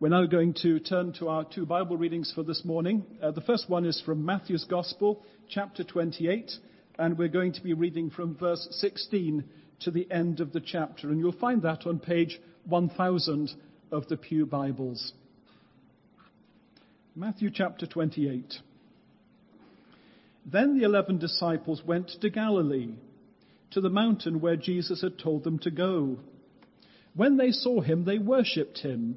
We're now going to turn to our two Bible readings for this morning. Uh, the first one is from Matthew's Gospel, chapter 28, and we're going to be reading from verse 16 to the end of the chapter. And you'll find that on page 1000 of the Pew Bibles. Matthew chapter 28. Then the eleven disciples went to Galilee, to the mountain where Jesus had told them to go. When they saw him, they worshipped him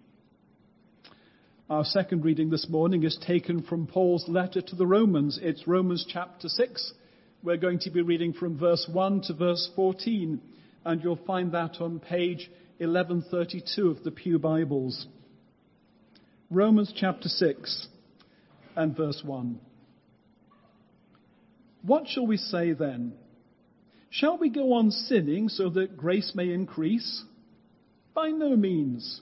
Our second reading this morning is taken from Paul's letter to the Romans. It's Romans chapter 6. We're going to be reading from verse 1 to verse 14, and you'll find that on page 1132 of the Pew Bibles. Romans chapter 6 and verse 1. What shall we say then? Shall we go on sinning so that grace may increase? By no means.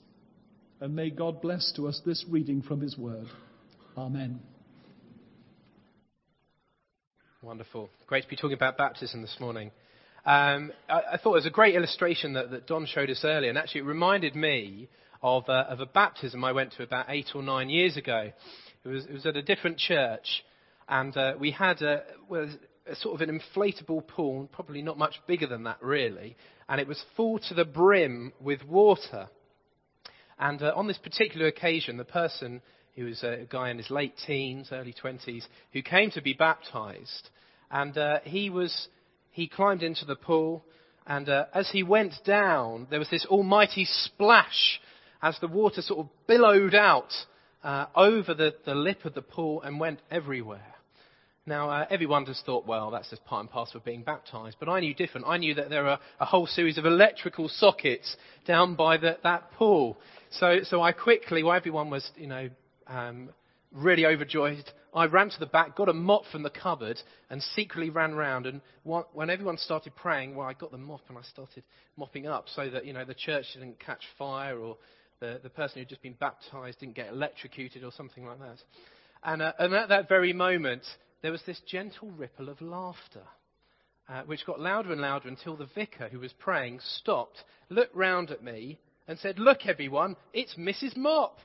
And may God bless to us this reading from His Word. Amen. Wonderful. Great to be talking about baptism this morning. Um, I, I, thought it was a great illustration that, that, Don showed us earlier, and actually it reminded me of, uh, of, a baptism I went to about eight or nine years ago. It was, it was at a different church, and uh, we had a, well, a, sort of an inflatable pool, probably not much bigger than that really, and it was full to the brim with water. And uh, on this particular occasion, the person, who was a guy in his late teens, early 20s, who came to be baptized, and uh, he was he climbed into the pool, and uh, as he went down, there was this almighty splash as the water sort of billowed out uh, over the, the lip of the pool and went everywhere. Now, uh, everyone just thought, well, that's just part and parcel of being baptized. But I knew different. I knew that there are a whole series of electrical sockets down by the, that pool. So, so I quickly, while everyone was, you know, um, really overjoyed, I ran to the back, got a mop from the cupboard, and secretly ran round. And when everyone started praying, well, I got the mop and I started mopping up so that, you know, the church didn't catch fire or the, the person who'd just been baptized didn't get electrocuted or something like that. And, uh, and at that very moment, there was this gentle ripple of laughter. Uh, which got louder and louder until the vicar who was praying stopped, looked round at me, and said, Look, everyone, it's Mrs. Mop.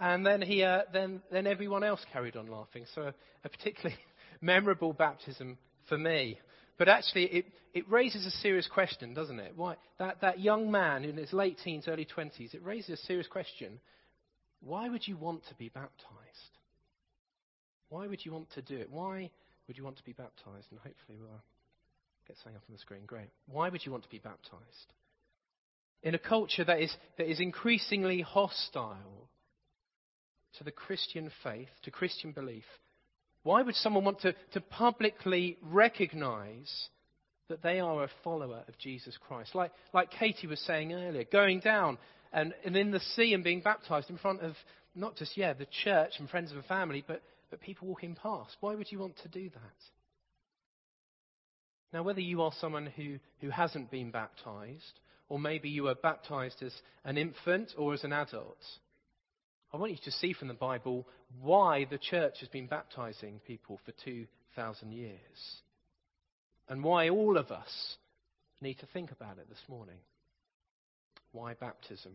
And then, he, uh, then, then everyone else carried on laughing. So, a, a particularly memorable baptism for me. But actually, it, it raises a serious question, doesn't it? Why, that, that young man in his late teens, early 20s, it raises a serious question. Why would you want to be baptized? Why would you want to do it? Why would you want to be baptized? And hopefully we'll uh, get something up on the screen. Great. Why would you want to be baptized? In a culture that is, that is increasingly hostile to the Christian faith, to Christian belief, why would someone want to, to publicly recognize that they are a follower of Jesus Christ? Like, like Katie was saying earlier, going down and, and in the sea and being baptized in front of not just, yeah, the church and friends and family, but, but people walking past. Why would you want to do that? Now, whether you are someone who, who hasn't been baptized, or maybe you were baptized as an infant or as an adult, I want you to see from the Bible why the church has been baptizing people for 2,000 years. And why all of us need to think about it this morning. Why baptism?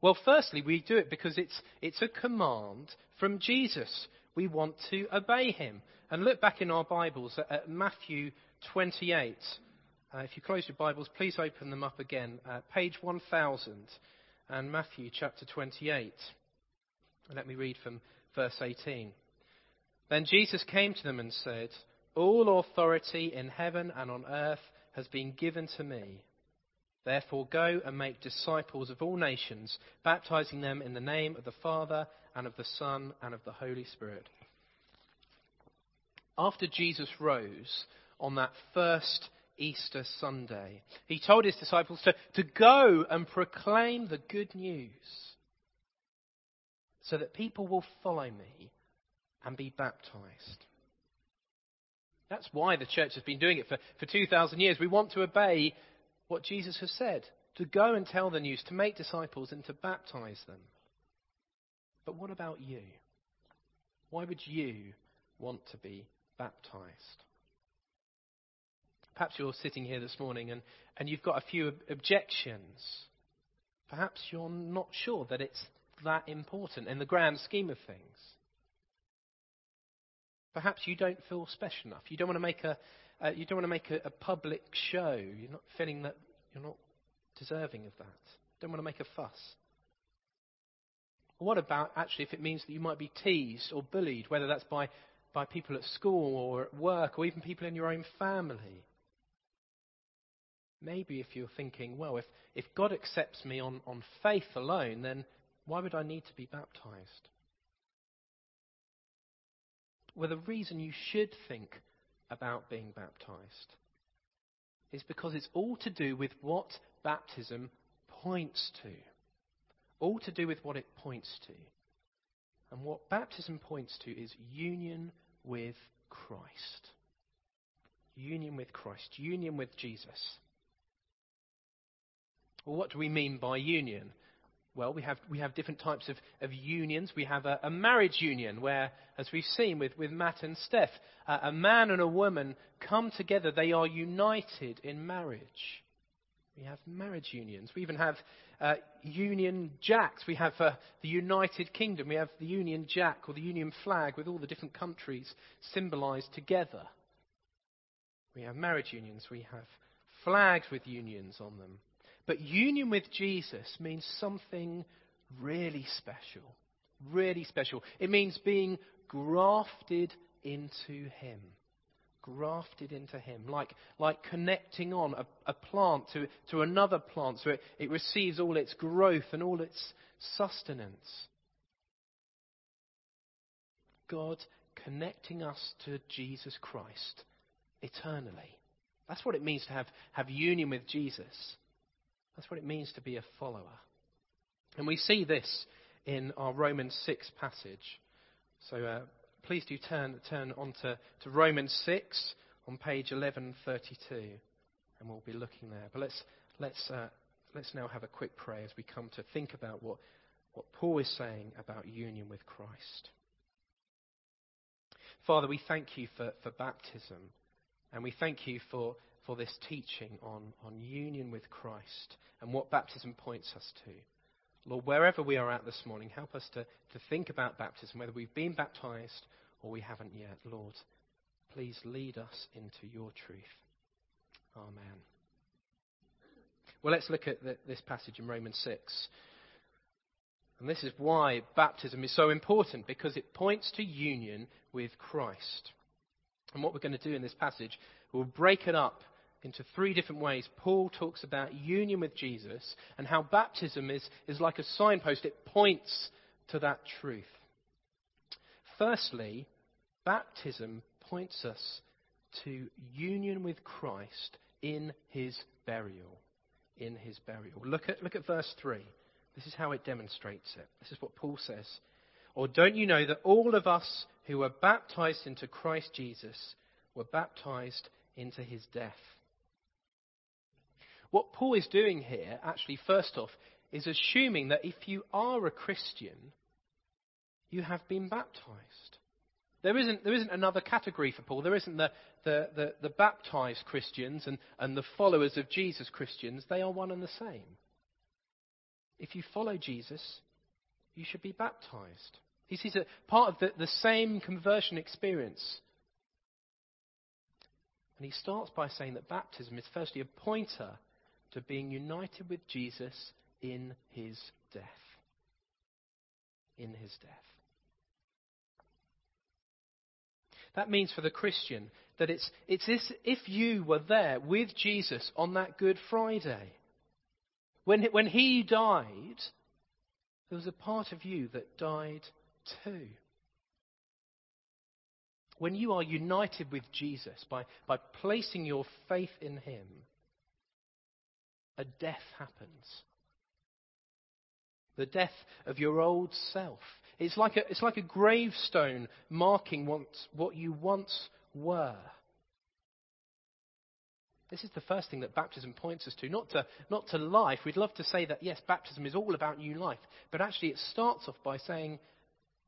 Well, firstly, we do it because it's, it's a command from Jesus. We want to obey him. And look back in our Bibles at, at Matthew 28. Uh, if you close your Bibles, please open them up again. Uh, page 1000 and Matthew chapter 28. Let me read from verse 18. Then Jesus came to them and said, All authority in heaven and on earth has been given to me. Therefore, go and make disciples of all nations, baptizing them in the name of the Father and of the Son and of the Holy Spirit. After Jesus rose on that first Easter Sunday. He told his disciples to, to go and proclaim the good news so that people will follow me and be baptized. That's why the church has been doing it for, for 2,000 years. We want to obey what Jesus has said to go and tell the news, to make disciples, and to baptize them. But what about you? Why would you want to be baptized? Perhaps you're sitting here this morning and, and you've got a few objections. Perhaps you're not sure that it's that important in the grand scheme of things. Perhaps you don't feel special enough. You don't want to make a, uh, you don't want to make a, a public show. You're not feeling that you're not deserving of that. Don't want to make a fuss. What about actually if it means that you might be teased or bullied, whether that's by, by people at school or at work or even people in your own family? Maybe if you're thinking, well, if, if God accepts me on, on faith alone, then why would I need to be baptized? Well, the reason you should think about being baptized is because it's all to do with what baptism points to. All to do with what it points to. And what baptism points to is union with Christ. Union with Christ. Union with Jesus. Well, what do we mean by union? Well, we have, we have different types of, of unions. We have a, a marriage union where, as we've seen with, with Matt and Steph, uh, a man and a woman come together. They are united in marriage. We have marriage unions. We even have uh, Union Jacks. We have uh, the United Kingdom. We have the Union Jack or the Union flag with all the different countries symbolized together. We have marriage unions. We have flags with unions on them. But union with Jesus means something really special. Really special. It means being grafted into Him. Grafted into Him. Like, like connecting on a, a plant to, to another plant so it, it receives all its growth and all its sustenance. God connecting us to Jesus Christ eternally. That's what it means to have, have union with Jesus. That's what it means to be a follower. And we see this in our Romans 6 passage. So uh, please do turn, turn on to, to Romans 6 on page 1132, and we'll be looking there. But let's, let's, uh, let's now have a quick prayer as we come to think about what, what Paul is saying about union with Christ. Father, we thank you for, for baptism, and we thank you for for this teaching on, on union with Christ and what baptism points us to. Lord, wherever we are at this morning, help us to, to think about baptism, whether we've been baptized or we haven't yet. Lord, Please lead us into your truth. Amen. Well, let's look at the, this passage in Romans 6. And this is why baptism is so important, because it points to union with Christ. And what we're going to do in this passage, we'll break it up into three different ways. Paul talks about union with Jesus and how baptism is, is like a signpost, it points to that truth. Firstly, baptism points us to union with Christ in his burial. In his burial. Look at, look at verse 3. This is how it demonstrates it. This is what Paul says. Or don't you know that all of us who were baptized into Christ Jesus were baptized into his death? What Paul is doing here, actually, first off, is assuming that if you are a Christian, you have been baptized. There isn't, there isn't another category for Paul. There isn't the, the, the, the baptized Christians and, and the followers of Jesus Christians. They are one and the same. If you follow Jesus, you should be baptized. He sees it part of the, the same conversion experience. And he starts by saying that baptism is firstly a pointer to being united with Jesus in his death. In his death. That means for the Christian that it's, it's as if you were there with Jesus on that Good Friday. When, when he died, there was a part of you that died too. When you are united with Jesus by, by placing your faith in him, a death happens. The death of your old self. It's like a, it's like a gravestone marking what, what you once were. This is the first thing that baptism points us to, not to, not to life. We'd love to say that, yes, baptism is all about new life. But actually, it starts off by saying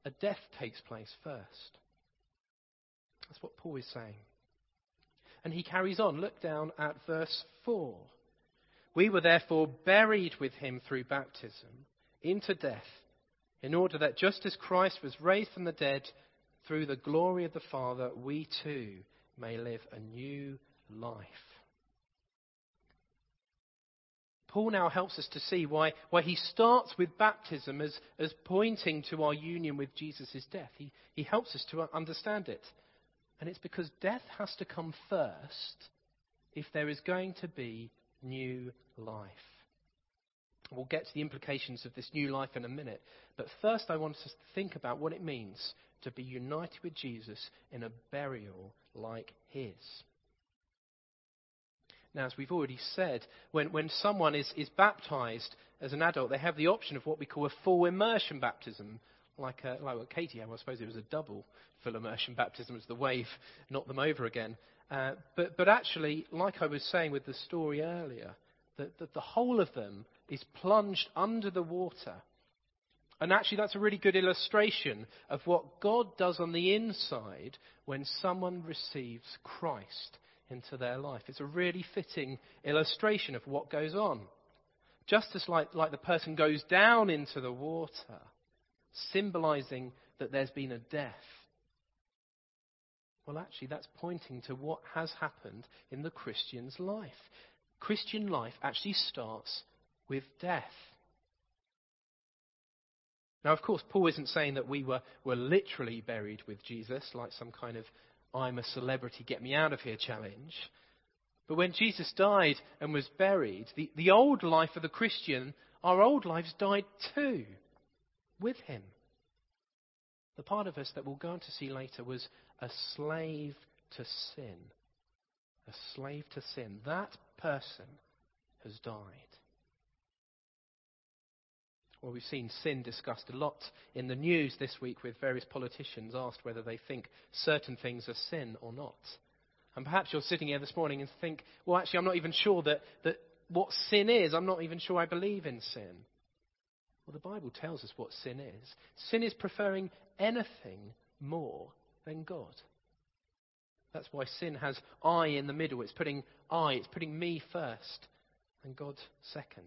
a death takes place first. That's what Paul is saying. And he carries on. Look down at verse 4. We were therefore buried with him through baptism into death, in order that just as Christ was raised from the dead through the glory of the Father, we too may live a new life. Paul now helps us to see why, why he starts with baptism as, as pointing to our union with Jesus' death. He, he helps us to understand it. And it's because death has to come first if there is going to be new life. We'll get to the implications of this new life in a minute. But first, I want us to think about what it means to be united with Jesus in a burial like his. Now, as we've already said, when, when someone is, is baptized as an adult, they have the option of what we call a full immersion baptism. Like, a, like what Katie had, I suppose it was a double full immersion baptism as the wave knocked them over again. Uh, but, but actually, like I was saying with the story earlier, that, that the whole of them is plunged under the water. And actually, that's a really good illustration of what God does on the inside when someone receives Christ into their life. It's a really fitting illustration of what goes on. Just as like, like the person goes down into the water, symbolizing that there's been a death. Well, actually, that's pointing to what has happened in the Christian's life. Christian life actually starts with death. Now, of course, Paul isn't saying that we were, were literally buried with Jesus, like some kind of I'm a celebrity, get me out of here challenge. But when Jesus died and was buried, the, the old life of the Christian, our old lives died too, with him. The part of us that we'll go on to see later was a slave to sin. A slave to sin. That person has died. Well, we've seen sin discussed a lot in the news this week with various politicians asked whether they think certain things are sin or not. And perhaps you're sitting here this morning and think, well, actually, I'm not even sure that, that what sin is. I'm not even sure I believe in sin. Well, the Bible tells us what sin is. Sin is preferring anything more than God. That's why sin has I in the middle. It's putting I, it's putting me first and God second.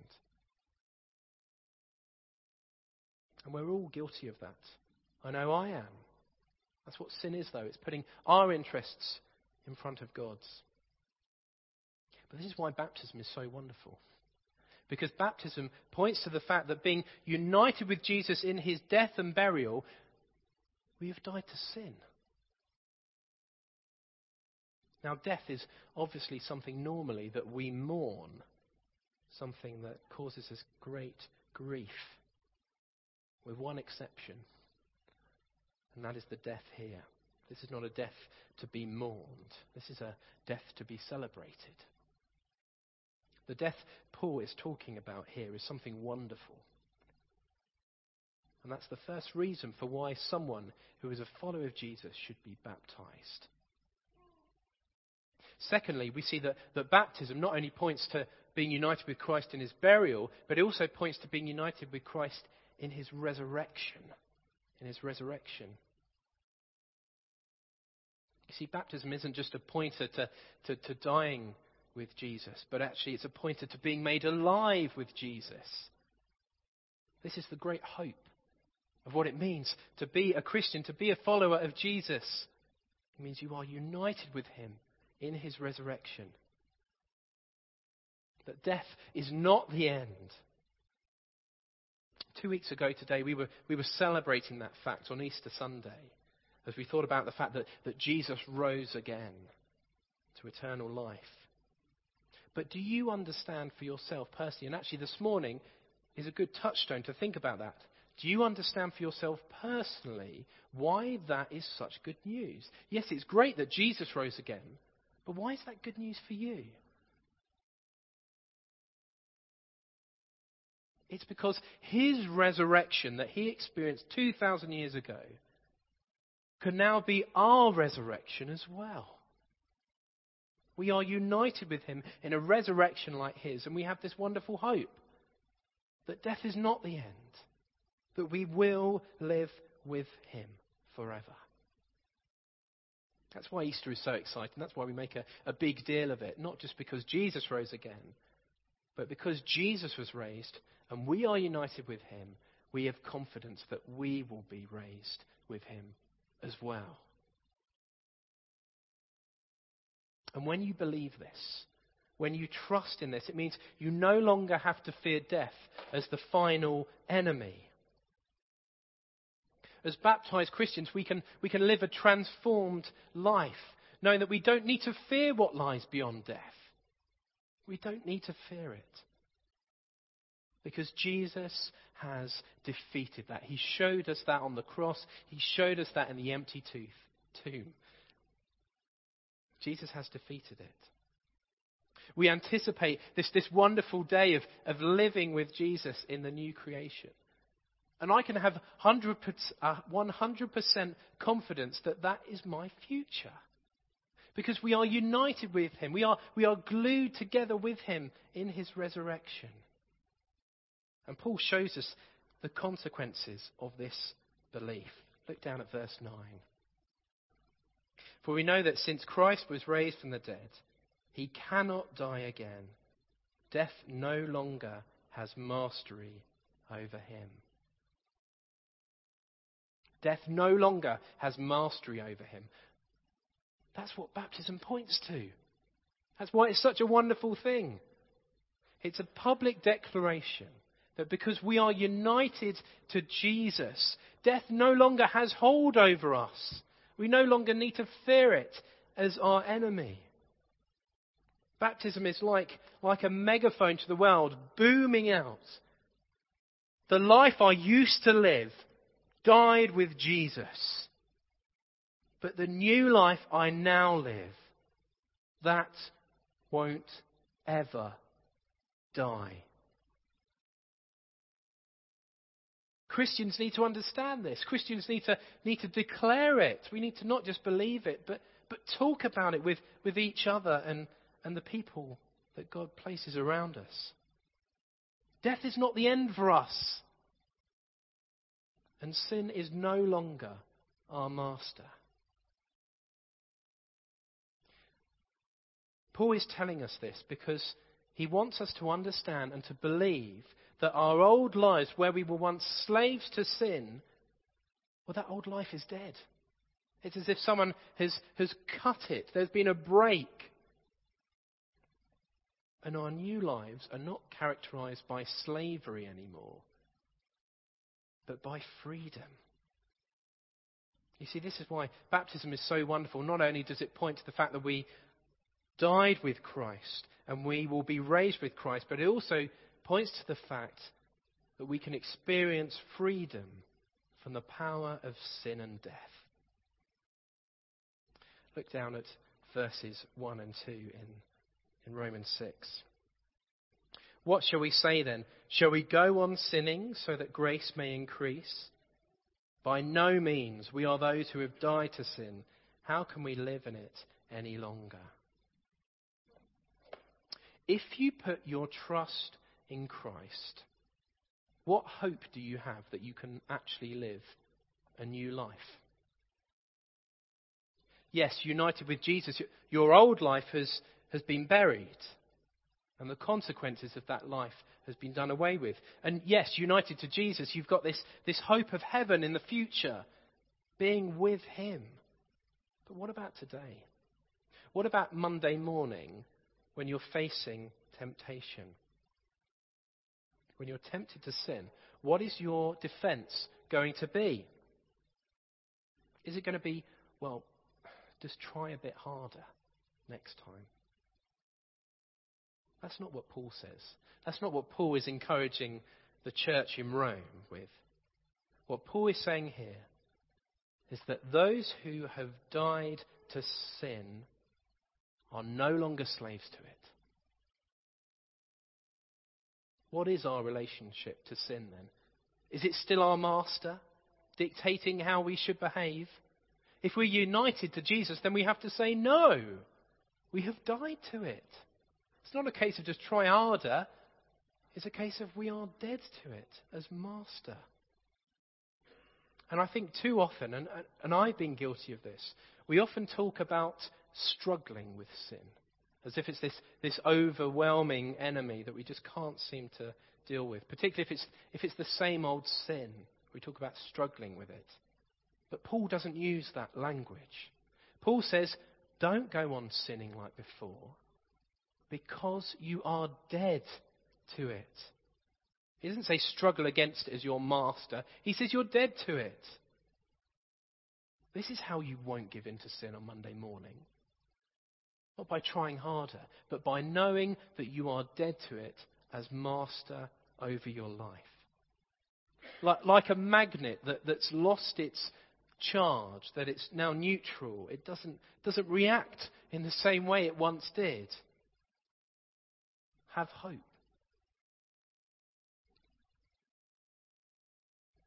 And we're all guilty of that. I know I am. That's what sin is, though. It's putting our interests in front of God's. But this is why baptism is so wonderful. Because baptism points to the fact that being united with Jesus in his death and burial, we have died to sin. Now, death is obviously something normally that we mourn, something that causes us great grief, with one exception, and that is the death here. This is not a death to be mourned, this is a death to be celebrated. The death Paul is talking about here is something wonderful. And that's the first reason for why someone who is a follower of Jesus should be baptized. Secondly, we see that, that baptism not only points to being united with Christ in his burial, but it also points to being united with Christ in his resurrection. In his resurrection. You see, baptism isn't just a pointer to, to, to dying with Jesus, but actually it's a pointer to being made alive with Jesus. This is the great hope of what it means to be a Christian, to be a follower of Jesus. It means you are united with him in his resurrection. That death is not the end. Two weeks ago today, we were, we were celebrating that fact on Easter Sunday as we thought about the fact that, that Jesus rose again to eternal life. But do you understand for yourself personally? And actually, this morning is a good touchstone to think about that. Do you understand for yourself personally why that is such good news? Yes, it's great that Jesus rose again, but why is that good news for you? It's because his resurrection that he experienced 2,000 years ago can now be our resurrection as well. We are united with him in a resurrection like his, and we have this wonderful hope that death is not the end, that we will live with him forever. That's why Easter is so exciting. That's why we make a, a big deal of it. Not just because Jesus rose again, but because Jesus was raised and we are united with him, we have confidence that we will be raised with him as well. And when you believe this, when you trust in this, it means you no longer have to fear death as the final enemy. As baptized Christians, we can, we can live a transformed life, knowing that we don't need to fear what lies beyond death. We don't need to fear it. Because Jesus has defeated that. He showed us that on the cross. He showed us that in the empty tooth, tomb. Jesus has defeated it. We anticipate this, this wonderful day of, of living with Jesus in the new creation. And I can have 100%, uh, 100% confidence that that is my future. Because we are united with him. We are, we are glued together with him in his resurrection. And Paul shows us the consequences of this belief. Look down at verse 9. For we know that since Christ was raised from the dead, he cannot die again. Death no longer has mastery over him. Death no longer has mastery over him. That's what baptism points to. That's why it's such a wonderful thing. It's a public declaration that because we are united to Jesus, death no longer has hold over us. We no longer need to fear it as our enemy. Baptism is like, like a megaphone to the world, booming out. The life I used to live died with Jesus. But the new life I now live, that won't ever die. Christians need to understand this. Christians need to, need to declare it. We need to not just believe it, but, but talk about it with, with each other and, and the people that God places around us. Death is not the end for us. And sin is no longer our master. Paul is telling us this because he wants us to understand and to believe that our old lives, where we were once slaves to sin, well, that old life is dead. It's as if someone has, has cut it. There's been a break. And our new lives are not characterized by slavery anymore, but by freedom. You see, this is why baptism is so wonderful. Not only does it point to the fact that we died with Christ and we will be raised with Christ, but it also points to the fact that we can experience freedom from the power of sin and death. Look down at verses 1 and 2 in, in Romans 6. What shall we say then? Shall we go on sinning so that grace may increase? By no means. We are those who have died to sin. How can we live in it any longer? If you put your trust in Christ, what hope do you have that you can actually live a new life? Yes, united with Jesus, your old life has, has been buried, and the consequences of that life has been done away with. And yes, united to Jesus, you've got this, this hope of heaven in the future, being with Him. But what about today? What about Monday morning when you're facing temptation? When you're tempted to sin, what is your defense going to be? Is it going to be, well, just try a bit harder next time? That's not what Paul says. That's not what Paul is encouraging the church in Rome with. What Paul is saying here is that those who have died to sin are no longer slaves to it. What is our relationship to sin then? Is it still our master, dictating how we should behave? If we're united to Jesus, then we have to say no. We have died to it. It's not a case of just try harder. It's a case of we are dead to it as master. And I think too often, and, and I've been guilty of this, we often talk about struggling with sin as if it's this, this overwhelming enemy that we just can't seem to deal with, particularly if it's, if it's the same old sin. We talk about struggling with it. But Paul doesn't use that language. Paul says, don't go on sinning like before because you are dead to it. He doesn't say struggle against it as your master. He says you're dead to it. This is how you won't give in to sin on Monday morning. Not by trying harder, but by knowing that you are dead to it as master over your life. Like, like a magnet that, that's lost its charge, that it's now neutral. It doesn't, doesn't react in the same way it once did. Have hope.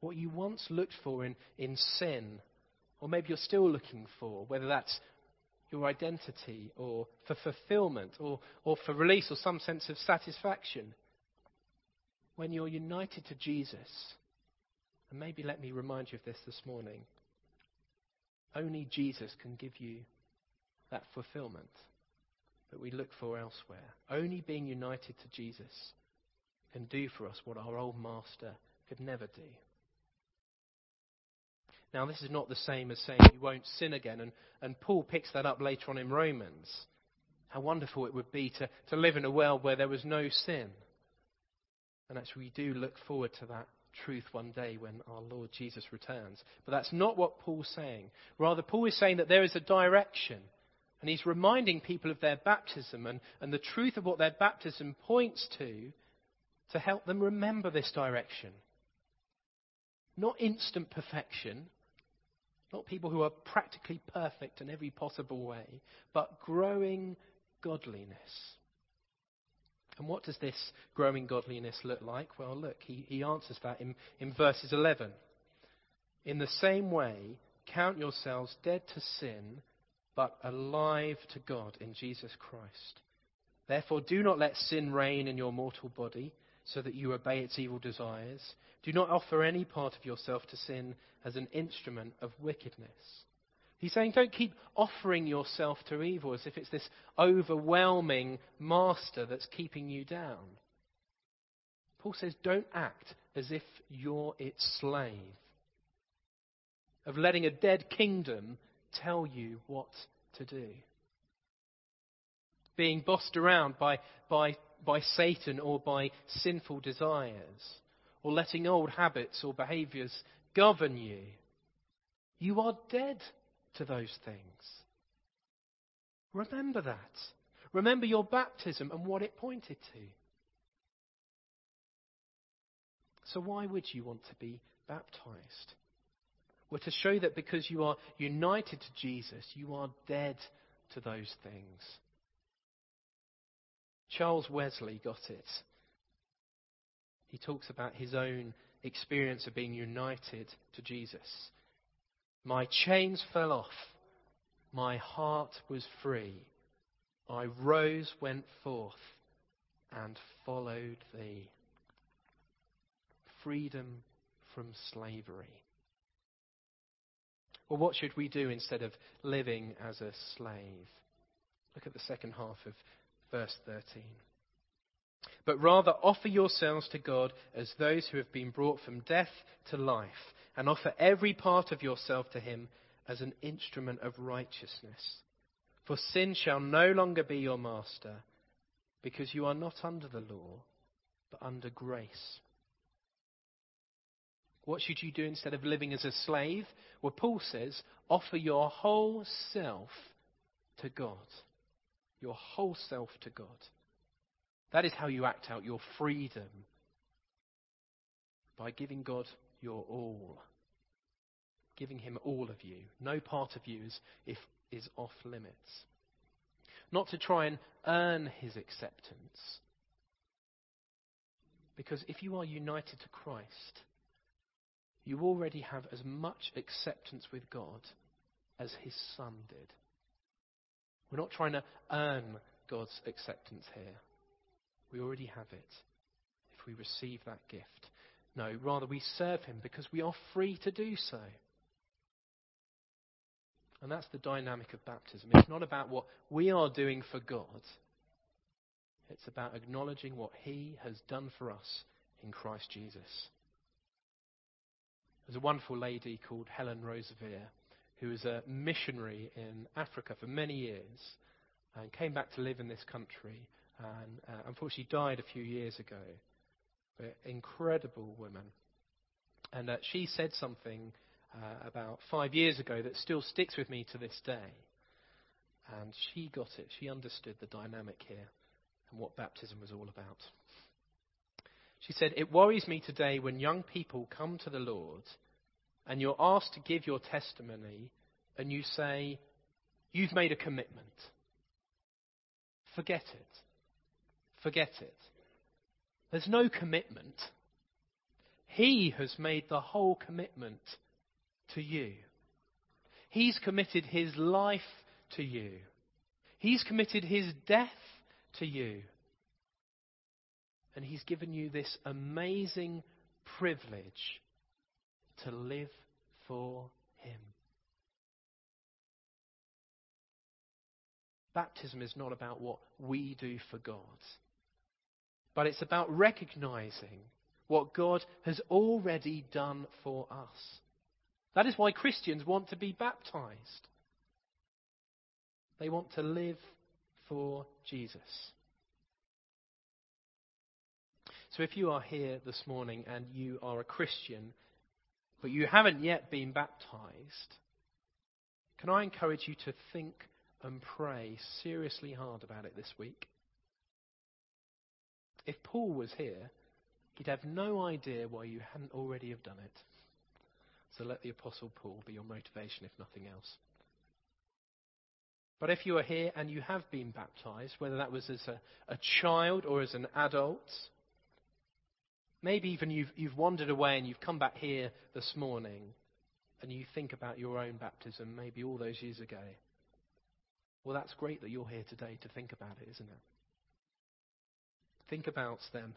What you once looked for in, in sin, or maybe you're still looking for, whether that's your identity or for fulfillment or, or for release or some sense of satisfaction. When you're united to Jesus, and maybe let me remind you of this this morning, only Jesus can give you that fulfillment that we look for elsewhere. Only being united to Jesus can do for us what our old master could never do. Now, this is not the same as saying you won't sin again, and, and Paul picks that up later on in Romans. How wonderful it would be to, to live in a world where there was no sin. And actually, we do look forward to that truth one day when our Lord Jesus returns. But that's not what Paul's saying. Rather, Paul is saying that there is a direction. And he's reminding people of their baptism and, and the truth of what their baptism points to to help them remember this direction. Not instant perfection, not people who are practically perfect in every possible way, but growing godliness. And what does this growing godliness look like? Well, look, he, he answers that in, in verses 11. In the same way, count yourselves dead to sin, but alive to God in Jesus Christ. Therefore, do not let sin reign in your mortal body so that you obey its evil desires. Do not offer any part of yourself to sin as an instrument of wickedness. He's saying, don't keep offering yourself to evil as if it's this overwhelming master that's keeping you down. Paul says, don't act as if you're its slave. Of letting a dead kingdom tell you what to do. Being bossed around by, by, by Satan or by sinful desires, or letting old habits or behaviors govern you. You are dead to those things. Remember that. Remember your baptism and what it pointed to. So, why would you want to be baptized? Well, to show that because you are united to Jesus, you are dead to those things. Charles Wesley got it. He talks about his own experience of being united to Jesus. My chains fell off. My heart was free. I rose, went forth, and followed thee. Freedom from slavery. Well, what should we do instead of living as a slave? Look at the second half of verse 13. But rather offer yourselves to God as those who have been brought from death to life, and offer every part of yourself to Him as an instrument of righteousness. For sin shall no longer be your master, because you are not under the law, but under grace. What should you do instead of living as a slave? Well, Paul says, offer your whole self to God. Your whole self to God. That is how you act out your freedom by giving God your all. Giving Him all of you. No part of you is, if, is off limits. Not to try and earn His acceptance. Because if you are united to Christ, you already have as much acceptance with God as His Son did. We're not trying to earn God's acceptance here. We already have it if we receive that gift. No, rather we serve Him because we are free to do so. And that's the dynamic of baptism. It's not about what we are doing for God, it's about acknowledging what He has done for us in Christ Jesus. There's a wonderful lady called Helen Roseveare who was a missionary in Africa for many years and came back to live in this country and uh, unfortunately died a few years ago. But incredible woman. And uh, she said something uh, about five years ago that still sticks with me to this day. And she got it. She understood the dynamic here and what baptism was all about. She said, It worries me today when young people come to the Lord and you're asked to give your testimony and you say, You've made a commitment. Forget it. Forget it. There's no commitment. He has made the whole commitment to you. He's committed his life to you. He's committed his death to you. And he's given you this amazing privilege to live for him. Baptism is not about what we do for God, but it's about recognizing what God has already done for us. That is why Christians want to be baptized. They want to live for Jesus. So if you are here this morning and you are a Christian, but you haven't yet been baptized, can I encourage you to think and pray seriously hard about it this week? If Paul was here, he'd have no idea why you hadn't already have done it. So let the Apostle Paul be your motivation, if nothing else. But if you are here and you have been baptized, whether that was as a, a child or as an adult, Maybe even you've, you've wandered away and you've come back here this morning and you think about your own baptism maybe all those years ago. Well, that's great that you're here today to think about it, isn't it? Think about then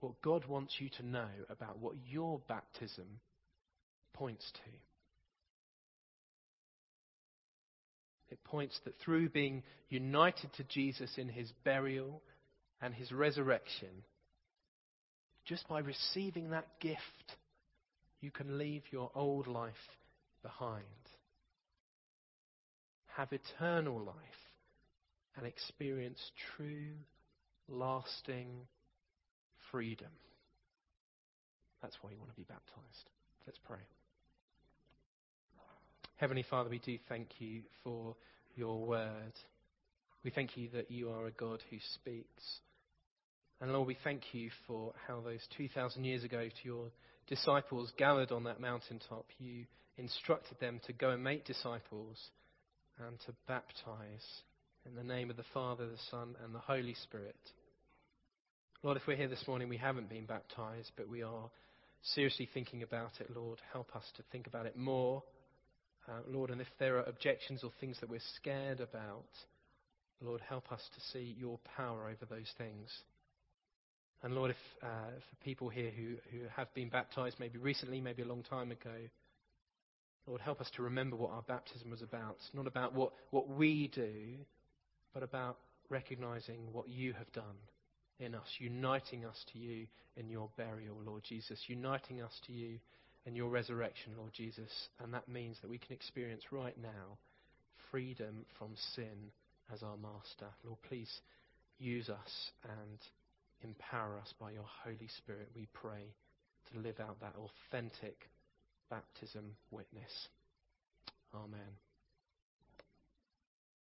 what God wants you to know about what your baptism points to. It points that through being united to Jesus in his burial and his resurrection, just by receiving that gift, you can leave your old life behind. have eternal life, and experience true, lasting freedom. That's why you want to be baptized. Let's pray. Heavenly Father, we do thank you for your word. We thank you that you are a God who speaks. And Lord, we thank you for how those 2,000 years ago to your disciples gathered on that mountaintop, you instructed them to go and make disciples and to baptize in the name of the Father, the Son, and the Holy Spirit. Lord, if we're here this morning, we haven't been baptized, but we are seriously thinking about it, Lord, help us to think about it more. Uh, Lord, and if there are objections or things that we're scared about, Lord, help us to see your power over those things. And Lord, if uh, for people here who, who have been baptized, maybe recently, maybe a long time ago, Lord, help us to remember what our baptism was about. Not about what, what we do, but about recognizing what you have done in us, uniting us to you in your burial, Lord Jesus, uniting us to you in your resurrection, Lord Jesus. And that means that we can experience right now freedom from sin as our master. Lord, please use us and empower us by your Holy Spirit, we pray, to live out that authentic baptism witness. Amen.